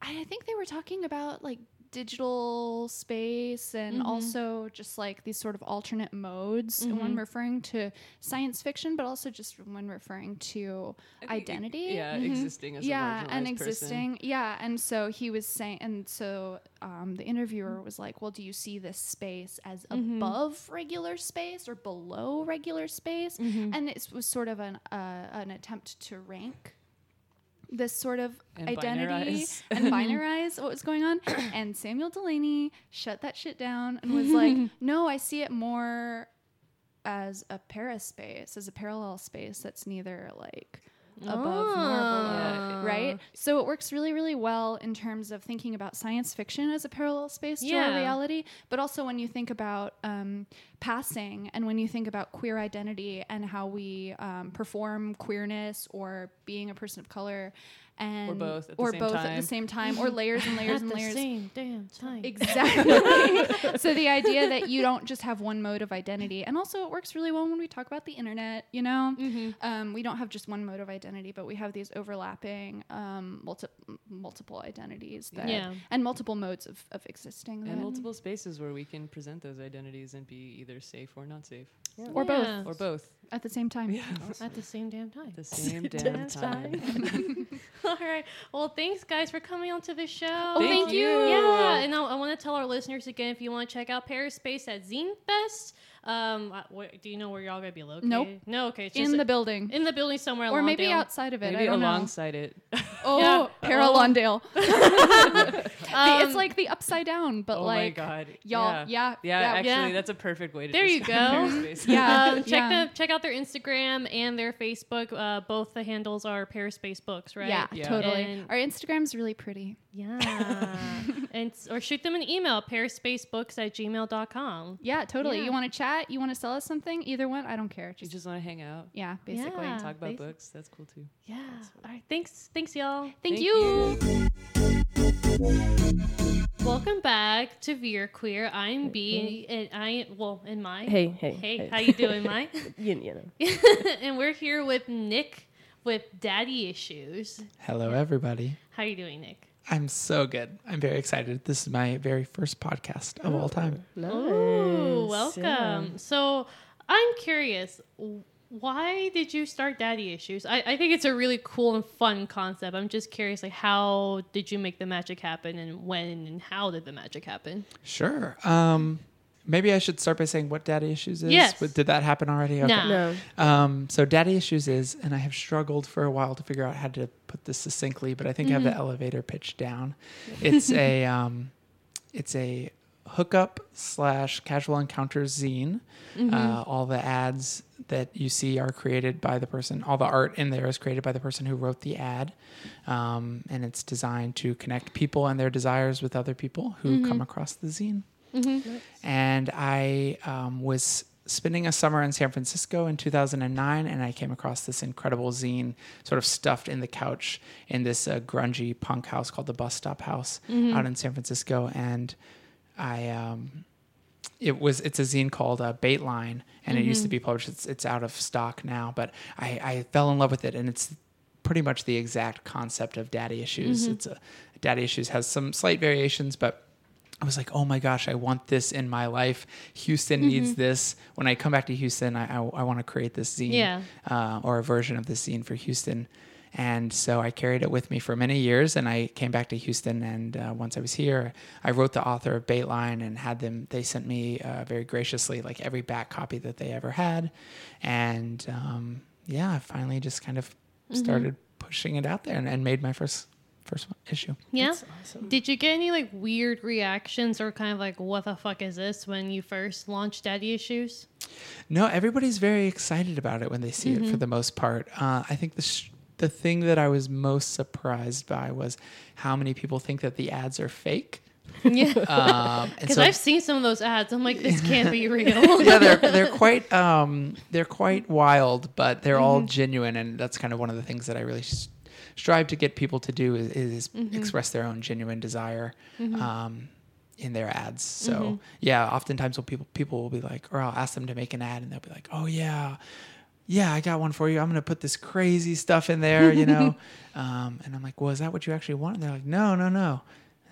I think they were talking about like digital space and mm-hmm. also just like these sort of alternate modes mm-hmm. when referring to science fiction, but also just when referring to identity. yeah, mm-hmm. existing as yeah and person. existing yeah and so he was saying and so um, the interviewer was like well do you see this space as above regular space or below regular space? And it was sort of an uh, an attempt to rank this sort of And identity binarize. and binarize what was going on and samuel delany shut that shit down and was like no i see it more as a paraspace as a parallel space that's neither like above nor below Yeah. right? So it works really, really well in terms of thinking about science fiction as a parallel space to Yeah. our reality, but also when you think about um, passing and when you think about queer identity and how we um, perform queerness or being a person of color and both at the or same both at the same time or layers and layers At and the layers. same damn time. Exactly. so the idea that you don't just have one mode of identity, and also it works really well when we talk about the internet. You know, Mm-hmm. um, we don't have just one mode of identity, but we have these overlapping um, multi- multiple identities that, Yeah. and multiple modes of, of existing. and that- multiple spaces where we can present those identities and be either safe or not safe, or both or both at the same time. At the same damn time. at the same damn time. All right. Well, thanks guys for coming onto the show. Oh, thank you. Yeah, and I, I want to tell our listeners again if you want to check out Paraspace at Zine Fest. Um, uh, do you know where y'all gonna be located? Nope. No. Okay. It's In just the building, in the building somewhere. or maybe Lawndale. outside of it. Maybe I don't know. alongside it. Oh, Yeah. Para Oh. Lawndale. Um, it's like the upside down, but oh like my god, y'all- yeah, yeah, yeah. Actually, Yeah. that's a perfect way to. There you go. Yeah. Um, check yeah. them. Check out their Instagram and their Facebook. Uh, both the handles are Paraspace Books, right? Yeah, Yeah. totally. And- Our Instagram's really pretty. Yeah. and or shoot them an email, paraspacebooks at gmail.com. Yeah, totally. Yeah. You want to chat? You want to sell us something? Either one. I don't care. You Just, just want to hang out, yeah, basically. Yeah. talk about basi- books. That's cool too. Yeah. All right. Thanks. Thanks, y'all. Thank, Thank you. Welcome back to Veer Queer. I'm B, and I well, and my Hey, hey, hey, hey. how you doing, my? You, you know. and we're here with Nick with Daddy Issues. Hello, everybody. How are you doing, Nick? I'm so good. I'm very excited. This is my very first podcast of all time. Nice. Ooh, welcome. Yeah. So I'm curious, why did you start Daddy Issues? I, I think it's a really cool and fun concept. I'm just curious, like, how did you make the magic happen, and when and how did the magic happen? Sure. Um, maybe I should start by saying what Daddy Issues is. Yes. But Did that happen already? Nah. No. Um, so Daddy Issues is, and I have struggled for a while to figure out how to put this succinctly, but I think I have the elevator pitch down. It's a um, it's a hookup slash casual encounters zine. Uh, all the ads that you see are created by the person. All the art in there is created by the person who wrote the ad, um, and it's designed to connect people and their desires with other people who come across the zine and I um, was spending a summer in San Francisco in 2009, and I came across this incredible zine, sort of stuffed in the couch in this uh, grungy punk house called the Bus Stop House out in San Francisco, and I. Um, it was it's a zine called uh, Baitline, and it used to be published. It's it's out of stock now, but I, I fell in love with it, and it's pretty much the exact concept of Daddy Issues. It's a Daddy Issues has some slight variations, but I was like, oh my gosh, I want this in my life. Houston needs this. When I come back to Houston, I, I, I want to create this zine Yeah. uh, or a version of this zine for Houston. And so I carried it with me for many years, and I came back to Houston. And uh, once I was here, I wrote the author of Baitline and had them. They sent me uh, very graciously like every back copy that they ever had, and um, yeah, I finally just kind of started pushing it out there and, and made my first first one, issue. Yeah. That's awesome. Did you get any like weird reactions or kind of like what the fuck is this when you first launched Daddy Issues? No, everybody's very excited about it when they see it for the most part. Uh, I think the sh- the thing that I was most surprised by was how many people think that the ads are fake. Yeah. Um, Because so- I've seen some of those ads. I'm like, this can't be real. yeah, they're they're quite um, they're quite wild, but they're all genuine, and that's kind of one of the things that I really s- strive to get people to do is, is express their own genuine desire. Um, in their ads, so yeah, oftentimes when people people will be like, or I'll ask them to make an ad, and they'll be like, "Oh yeah, yeah, I got one for you. I'm gonna put this crazy stuff in there, you know." um, and I'm like, "Well, is that what you actually want?" And they're like, "No, no, no."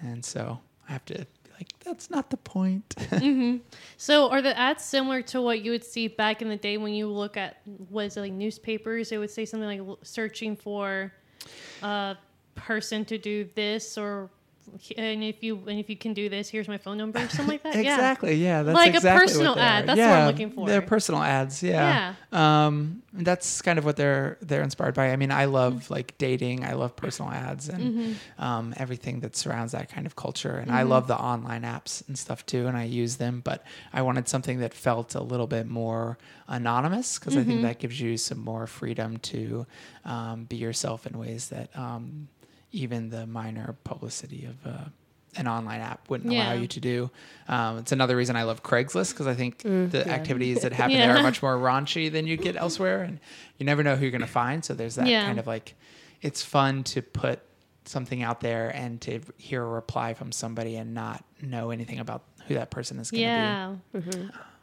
And so I have to be like, "That's not the point." So are the ads similar to what you would see back in the day when you look at was it like newspapers? It would say something like searching for a person to do this or and if you and if you can do this, here's my phone number, or something like that. Yeah. Exactly. Yeah. That's Like a personal ad. That's what I'm looking for. They're personal ads. Yeah. Um, that's kind of what they're they're inspired by. I mean, I love Mm-hmm. like dating. I love personal ads and um, everything that surrounds that kind of culture. And Mm-hmm. I love the online apps and stuff too. And I use them, but I wanted something that felt a little bit more anonymous because I Mm-hmm. think that gives you some more freedom to um, be yourself in ways that um, even the minor publicity of. Uh, an online app wouldn't allow you to do. Um, it's another reason I love Craigslist because I think the activities that happen Yeah. there are much more raunchy than you get elsewhere, and you never know who you're going to find. So there's that Yeah. kind of like, it's fun to put something out there and to hear a reply from somebody and not know anything about who that person is going to Yeah.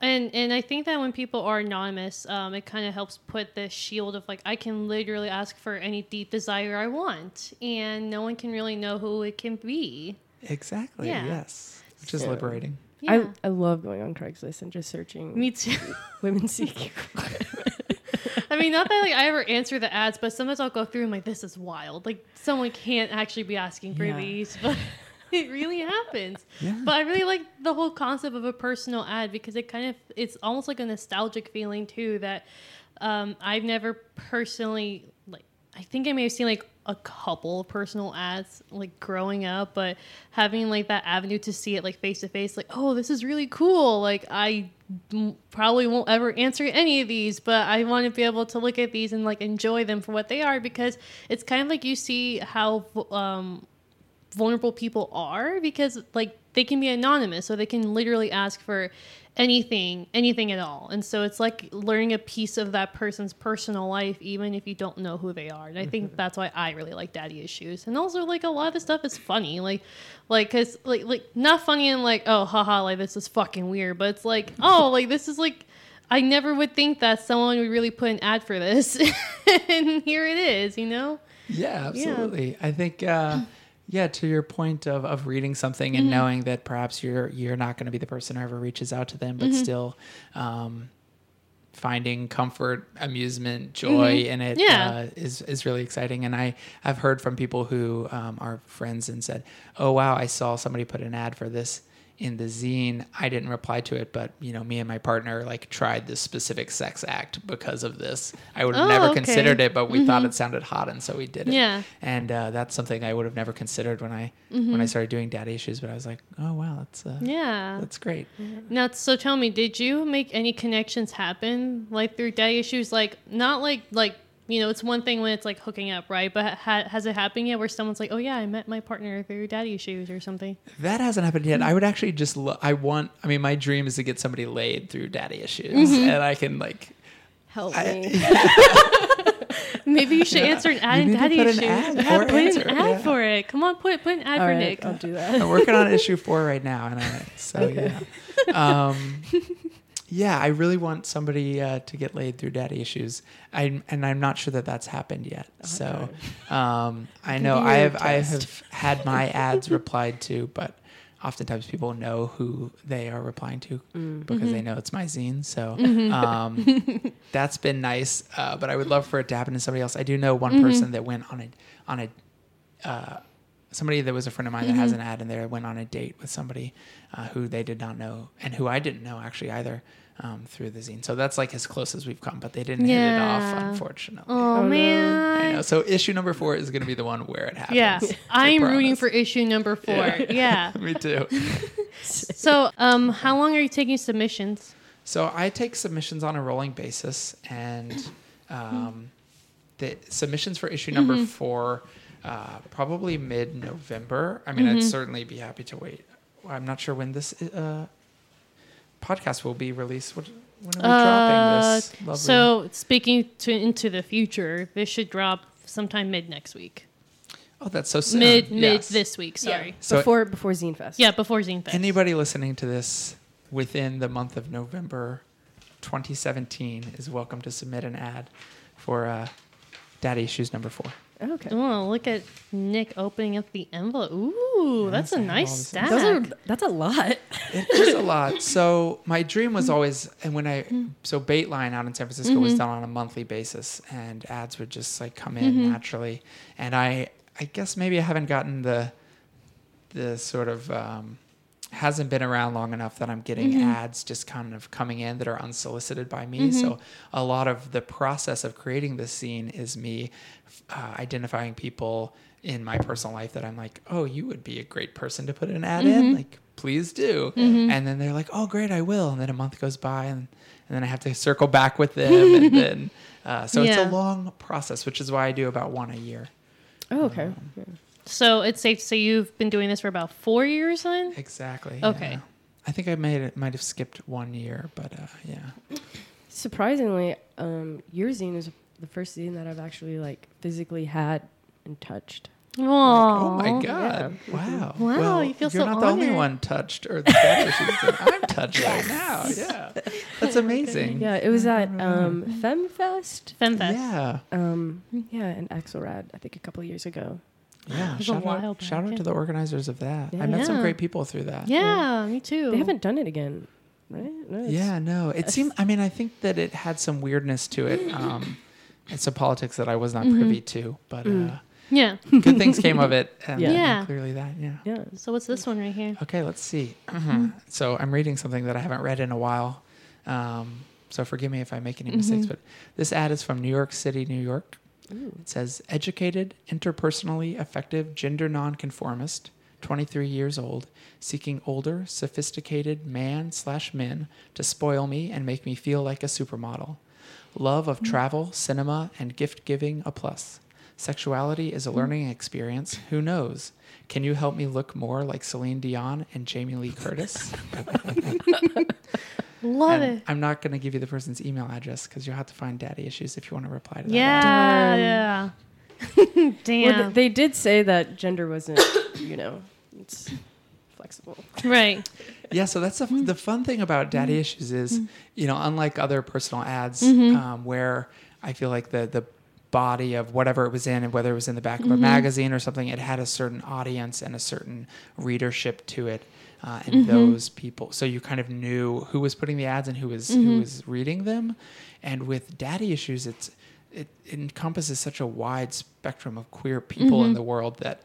And and I think that when people are anonymous, um, it kind of helps put the shield of like I can literally ask for any deep desire I want, and no one can really know who it can be. be. Exactly. Yeah. Yes. Which is So- liberating. Yeah. I, I love going on Craigslist and just searching Me too. women seeking. I mean, not that like I ever answer the ads, but sometimes I'll go through and like this is wild. Like someone can't actually be asking for Yeah. these, but it really happens. Yeah. But I really like the whole concept of a personal ad because it kind of it's almost like a nostalgic feeling too that um, I've never personally like. I think I may have seen like a couple of personal ads like growing up, but having like that avenue to see it like face to face, like oh, this is really cool. Like I m- probably won't ever answer any of these, but I want to be able to look at these and like enjoy them for what they are because it's kind of like you see how um, vulnerable people are because like they can be anonymous so they can literally ask for anything anything at all and so it's like learning a piece of that person's personal life even if you don't know who they are and i think that's why i really like daddy issues and also like a lot of the stuff is funny like like because like like not funny and like oh haha like this is fucking weird but it's like oh like this is like I never would think that someone would really put an ad for this, and here it is. You know? Yeah, absolutely. I think, uh, yeah, to your point of, of reading something and knowing that perhaps you're you're not going to be the person who ever reaches out to them, but still um, finding comfort, amusement, joy in it Yeah. uh, is is really exciting. And I I've heard from people who um, are friends and said, "Oh wow, I saw somebody put an ad for this." In the zine, I didn't reply to it, but you know, me and my partner like tried this specific sex act because of this. I would have Oh, never okay. considered it, but we thought it sounded hot, and so we did it. Yeah. and uh, that's something I would have never considered when I when I started doing daddy issues. But I was like, oh wow, that's uh, Yeah. that's great. Now, so tell me, did you make any connections happen like through daddy issues? Like, not like like you know, it's one thing when it's like hooking up, right? But ha- has it happened yet where someone's like, "Oh yeah, I met my partner through daddy issues" or something? That hasn't happened yet. I would actually just lo- I want. I mean, my dream is to get somebody laid through daddy issues, and I can like. Help I- me. Maybe you should answer an ad You in need to daddy put an issues. ad yeah, or put an ad yeah. for it. Come on, put put an ad All for right, Nick. I'll do that. I'm working on issue four right now, and I, so Okay. yeah, um, yeah. I really want somebody uh, to get laid through daddy issues. I and I'm not sure that that's happened yet. So um, I know I your have I have had my ads replied to, but oftentimes people know who they are replying to Mm. because they know it's my zine. So Mm-hmm. um, that's been nice. Uh, but I would love for it to happen to somebody else. I do know one Mm-hmm. person that went on a on a uh, somebody that was a friend of mine that Mm-hmm. has an ad in there went on a date with somebody uh, who they did not know and who I didn't know actually either um, through the zine. So that's like as close as we've come, but they didn't hit it off, unfortunately. Oh, Oh, no. I know. man. So issue number four is going to be the one where it happens. Yeah, I'm rooting for issue number four. Yeah. Me too. So, um, how long are you taking submissions? So I take submissions on a rolling basis, and um, the submissions for issue number Mm-hmm. four uh, probably mid-November. I mean, I'd Mm-hmm. certainly be happy to wait. I'm not sure when this uh, podcast will be released. What, when are we Uh, dropping this? Lovely- So, speaking to into the future, this should drop sometime mid next week. oh, that's so soon. Mid mid Yes. this week. Sorry. So before before Zine Fest. Yeah, before Zine Fest. anybody listening to this within the month of November 2017 is welcome to submit an ad for uh, Daddy Issues number four. Oh, okay. Oh, look at Nick opening up the envelope. Ooh, that's Yes, a I have all nice this stack. Those are that's a lot. It is a lot. So my dream was always, and when I so Baitline out in San Francisco was done on a monthly basis, and ads would just like come in naturally. And I, I guess maybe I haven't gotten the, the sort of um, hasn't been around long enough that I'm getting mm-hmm. ads just kind of coming in that are unsolicited by me. Mm-hmm. So a lot of the process of creating this scene is me uh, identifying people in my personal life that I'm like, oh, you would be a great person to put an ad in. Mm-hmm. Like, please do. And then they're like, oh, great, I will. And then a month goes by, and, and then I have to circle back with them. and then, uh, so it's a long process, which is why I do about one a year. Oh, okay. Um, So it's safe to say you've been doing this for about four years then? Exactly. Okay. yeah. I think I made it, might have skipped one year, but uh, yeah. Surprisingly, um, your zine is the first zine that I've actually like physically had and touched. Oh my Aww. god! Wow! Wow, Well, you feel you're so not the only one touched, or the daddy issues that I'm touched right now. Yeah, that's amazing. Yeah, it was at um, FemFest. FemFest. Yeah, Um, yeah, in Axelrad, I think a couple years ago. Yeah. Shout out, back, shout out to the organizers of that. I Yeah. met some great people through that. Yeah, me too. They haven't done it again, right? No, Yeah, no. It seemed. I mean, I think that it had some weirdness to it. Um, and some politics that I was not privy to, but uh, Yeah. good things came of it. And, Yeah. and clearly that. Yeah. Yeah. So what's this one right here? Okay, let's see. Mm-hmm. So I'm reading something that I haven't read in a while. Um, so forgive me if I make any mistakes, Mm-hmm. but this ad is from New York City, New York. It says educated, interpersonally effective, gender nonconformist, 23 years old, seeking older, sophisticated man slash men to spoil me and make me feel like a supermodel. Love of mm. travel, cinema, and gift giving a plus. Sexuality is a learning experience. Who knows? Can you help me look more like Celine Dion and Jamie Lee Curtis? Love And it. I'm not going to give you the person's email address because you'll have to find daddy issues if you want to reply to that. Yeah, Darn. yeah. Damn. Well, th- they did say that gender wasn't, you know, it's flexible. right. Yeah, so that's the Mm. the fun thing about daddy issues is, you know, unlike other personal ads Mm-hmm. um, where I feel like the the body of whatever it was in and whether it was in the back Mm-hmm. of a magazine or something, it had a certain audience and a certain readership to it. Uh, and Mm-hmm. those people, so you kind of knew who was putting the ads and who was Mm-hmm. who was reading them. And with daddy issues, it's it encompasses such a wide spectrum of queer people Mm-hmm. in the world that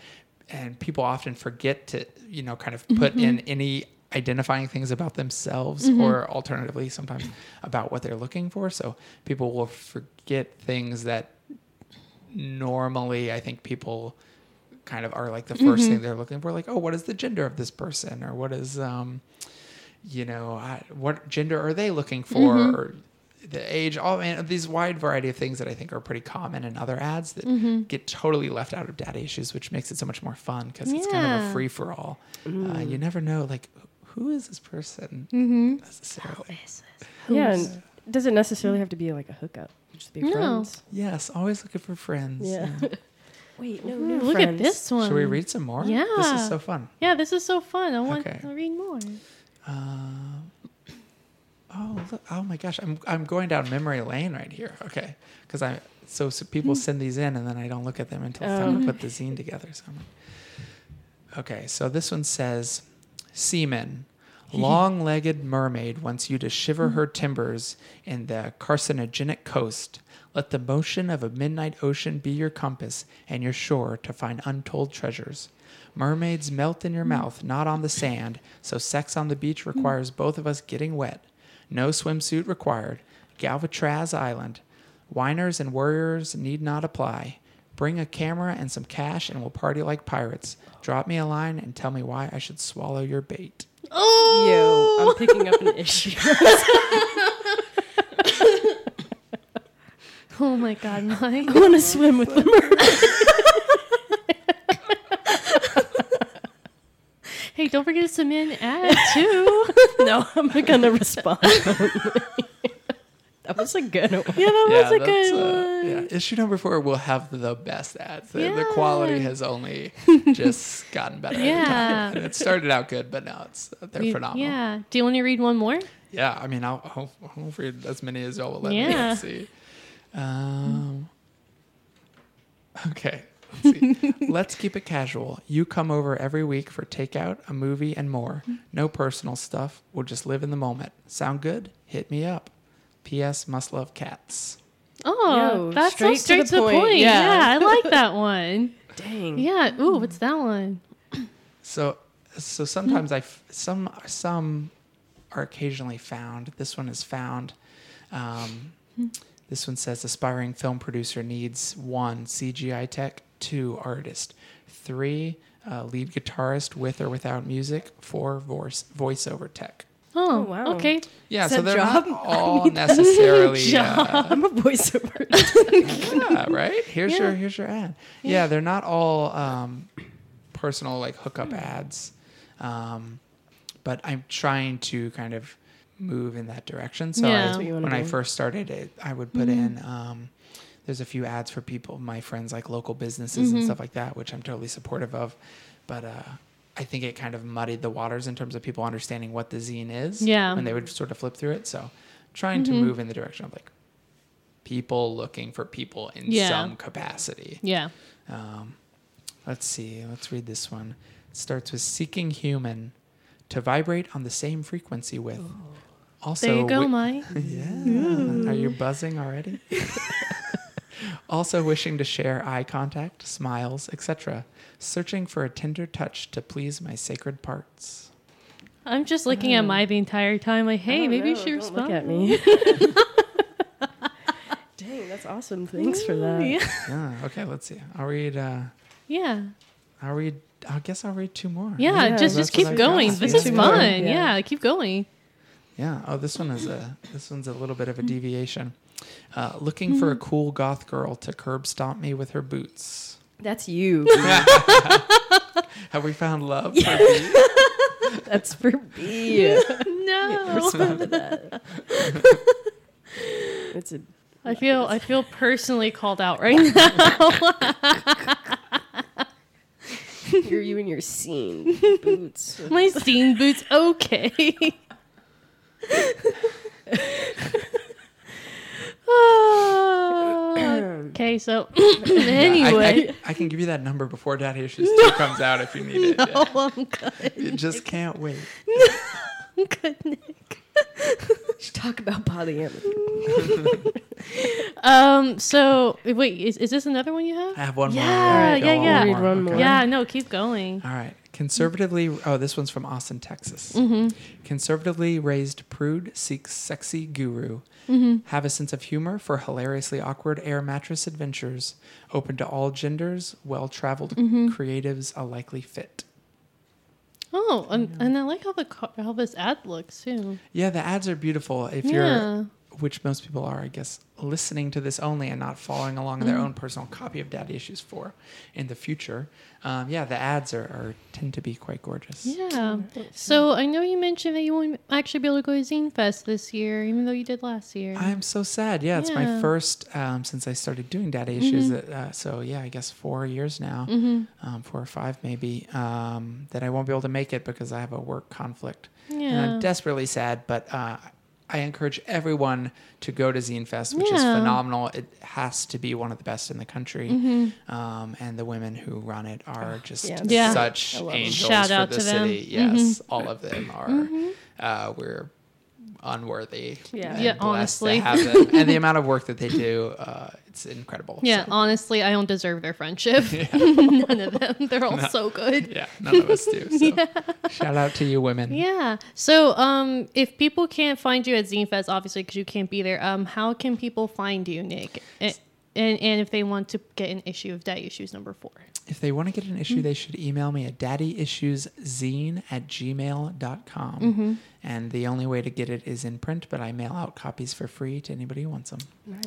and people often forget to you know kind of put in any identifying things about themselves mm-hmm. or alternatively sometimes about what they're looking for. So people will forget things that normally I think people kind of are like the 1st mm-hmm. thing they're looking for like oh what is the gender of this person? or what is um you know I, what gender are they looking for? Mm-hmm. Or the age all and these wide variety of things that i think are pretty common in other ads that get totally left out of daddy issues which makes it so much more fun because it's kind of a free-for-all. Uh, you mm. never know like who is this person Mm-hmm. necessarily Yeah, and does it necessarily have to be like a hookup? Just be No. friends. yes always looking for friends Yeah. Wait, no, Ooh, new look friends. at this one. should we read some more Yeah, this is so fun Yeah, this is so fun. I want Okay. to read more. Um, oh, look, oh my gosh, I'm I'm going down memory lane right here. Okay, because I so, so people send these in and then I don't look at them until it's time to put the zine together. So, I'm like, okay, so this one says, "Seaman, long-legged mermaid wants you to shiver her hmm. timbers in the carcinogenic coast." Let the motion of a midnight ocean be your compass and your shore to find untold treasures. Mermaids melt in your hmm. mouth, not on the sand, so sex on the beach hmm. requires both of us getting wet. No swimsuit required. Galvatraz Island. Whiners and warriors need not apply. Bring a camera and some cash and we'll party like pirates. Drop me a line and tell me why I should swallow your bait. Oh, Yo, I'm picking up an issue. oh my God, Mike. I want to swim with the hey, don't forget to submit an ad too. No, I'm gonna respond. That was a good one. yeah, that was a that's, good uh, one. yeah, issue number four will have the best ads. The, the quality has only just gotten better. every Yeah. time. And it started out good, but now it's they're You- phenomenal. Yeah. Do you want to read one more? Yeah, I mean, I'll, I'll, I'll read as many as y'all will let me. Yeah. Let's see. Um, okay. Let's, see. let's keep it casual. You come over every week for takeout, a movie, and more. No personal stuff. We'll just live in the moment. Sound good? Hit me up. P.S. Must love cats. Oh, Yo, that's straight so to straight the point. Yeah. Yeah. I like that one. Dang. Yeah. Ooh, what's that one? So, so sometimes I f- some some are occasionally found. This one is found. Um, this one says aspiring film producer needs one CGI tech, two artist, three uh, lead guitarist with or without music, four voice voiceover tech. Oh, Oh, wow. Okay. Yeah, so that they're job? not all necessarily. Uh, I'm a voiceover. yeah, right. Here's Yeah. your here's your ad. Yeah, they're not all um, personal like hookup ads, um, but I'm trying to kind of move in that direction. So Yeah. I- That's what when I first started it, I would put in. Um, there's a few ads for people, my friends, like local businesses and stuff like that, which I'm totally supportive of. But uh, I think it kind of muddied the waters in terms of people understanding what the zine is. Yeah. When they would sort of flip through it. So trying to move in the direction of like people looking for people in Yeah. some capacity. Yeah. Um, let's see. Let's read this one. It starts with seeking human to vibrate on the same frequency with. Also, There you go, Mike. yeah. Are you buzzing already? also wishing to share eye contact, smiles, etc. Searching for a tender touch to please my sacred parts. I'm just looking at my the entire time, like, hey, Oh, maybe you no, should don't respond. Look at me. Dang, that's awesome. Thanks for that. Yeah. Yeah. Okay. Let's see. I'll read. Uh, Yeah. I'll read. I guess I'll read two more. Yeah, Yeah, just just keep going. got. This is fun. Yeah. Yeah. keep going. Yeah. Oh, this one is a this one's a little bit of a deviation. Uh, looking for a cool goth girl to curb stomp me with her boots. That's you. Have we found love? for that's for B. No. Respond to that. it's a I feel I feel personally called out right now. you're you and your scene boots. My scene boots okay. Okay, so Yeah, I- anyway, I, I can give you that number before Daddy Issues 2 comes out if you need it. no, Yeah. I'm good. You just can't wait. I'm good, Nick. Talk about polyamory. Um. So wait, is, is this another one you have? I have one more. Yeah, Go yeah, yeah. one one more. Yeah. No, keep going. All right. Conservatively, oh, this one's from Austin, Texas. Mm-hmm. Conservatively raised prude seeks sexy guru. Mm-hmm. Have a sense of humor for hilariously awkward air mattress adventures. Open to all genders. Well traveled Mm-hmm. creatives a likely fit. Oh, and, and I like how the how this ad looks too. Yeah, the ads are beautiful. If Yeah. you're, which most people are, I guess, listening to this only and not following along their Mm-hmm. own personal copy of Daddy Issues 4 in the future, um, yeah, the ads are, are tend to be quite gorgeous. Yeah. So I know you mentioned that you won't actually be able to go to Zine Fest this year, even though you did last year. I'm so sad. Yeah, it's my first um, since I started doing Daddy Issues. That, uh, so yeah, I guess four years now, um, four or five maybe, um, that I won't be able to make it because I have a work conflict. And yeah. I'm desperately sad, but uh, I encourage everyone to go to Zine Fest, which is phenomenal. It has to be one of the best in the country. Um, and the women who run it are just Yeah. Yeah. such I love 'em. angels Shout for out the to them. city. Yes, all of them are. Uh, we're unworthy. Yeah. and Yeah, blessed honestly. To have them. and the amount of work that they do, uh, it's incredible. Yeah, So, honestly, I don't deserve their friendship. None of them. They're all so good. yeah, none of us do. So shout out to you women. Yeah. So, um, if people can't find you at Zine Fest, obviously because you can't be there, um, how can people find you, Nick? And, and and if they want to get an issue of Daddy Issues number four. If they want to get an issue, they should email me at daddyissueszine at gmail.com. Mm-hmm. And the only way to get it is in print, but I mail out copies for free to anybody who wants them.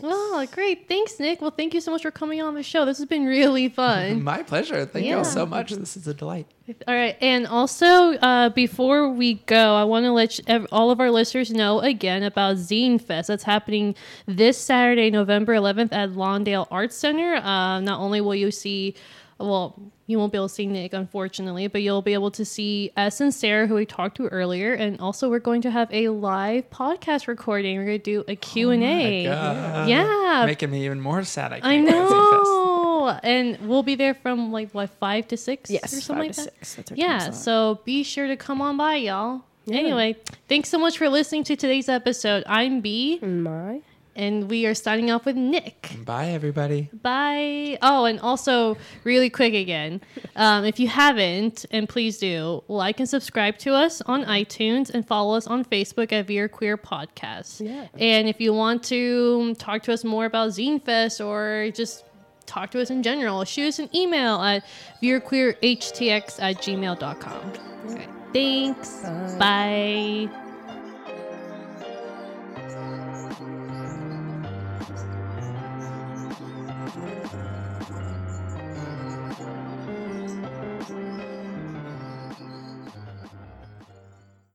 Oh, great! Thanks, Nick. Well, thank you so much for coming on the show. This has been really fun. My pleasure. Thank you all so much. This is a delight. All right, and also uh, before we go, I want to let you, all of our listeners know again about Zine Fest. That's happening this Saturday, November 11th at Lawndale Arts Center. Uh, not only will you see, well, you won't be able to see Nick, unfortunately, but you'll be able to see S and Sarah, who we talked to earlier, and also we're going to have a live podcast recording. We're going to do a oh Q and A. Oh God. Yeah, Making me even more sad. I, I can't go to Zine Fest. know. And we'll be there from like what five to six, Yes, or something five like to that. six. That's our Yeah, so be sure to come on by, y'all. Yeah. Anyway, thanks so much for listening to today's episode. I'm B, My. And we are starting off with Nick. Bye, everybody. Bye. Oh, and also, really quick again, um, if you haven't, and please do, like and subscribe to us on iTunes and follow us on Facebook at Veer Queer Podcast. Yeah. And if you want to talk to us more about Zine Fest or just talk to us in general, shoot us an email at veerqueerhtx at gmail.com. Okay. Thanks. Bye. Bye.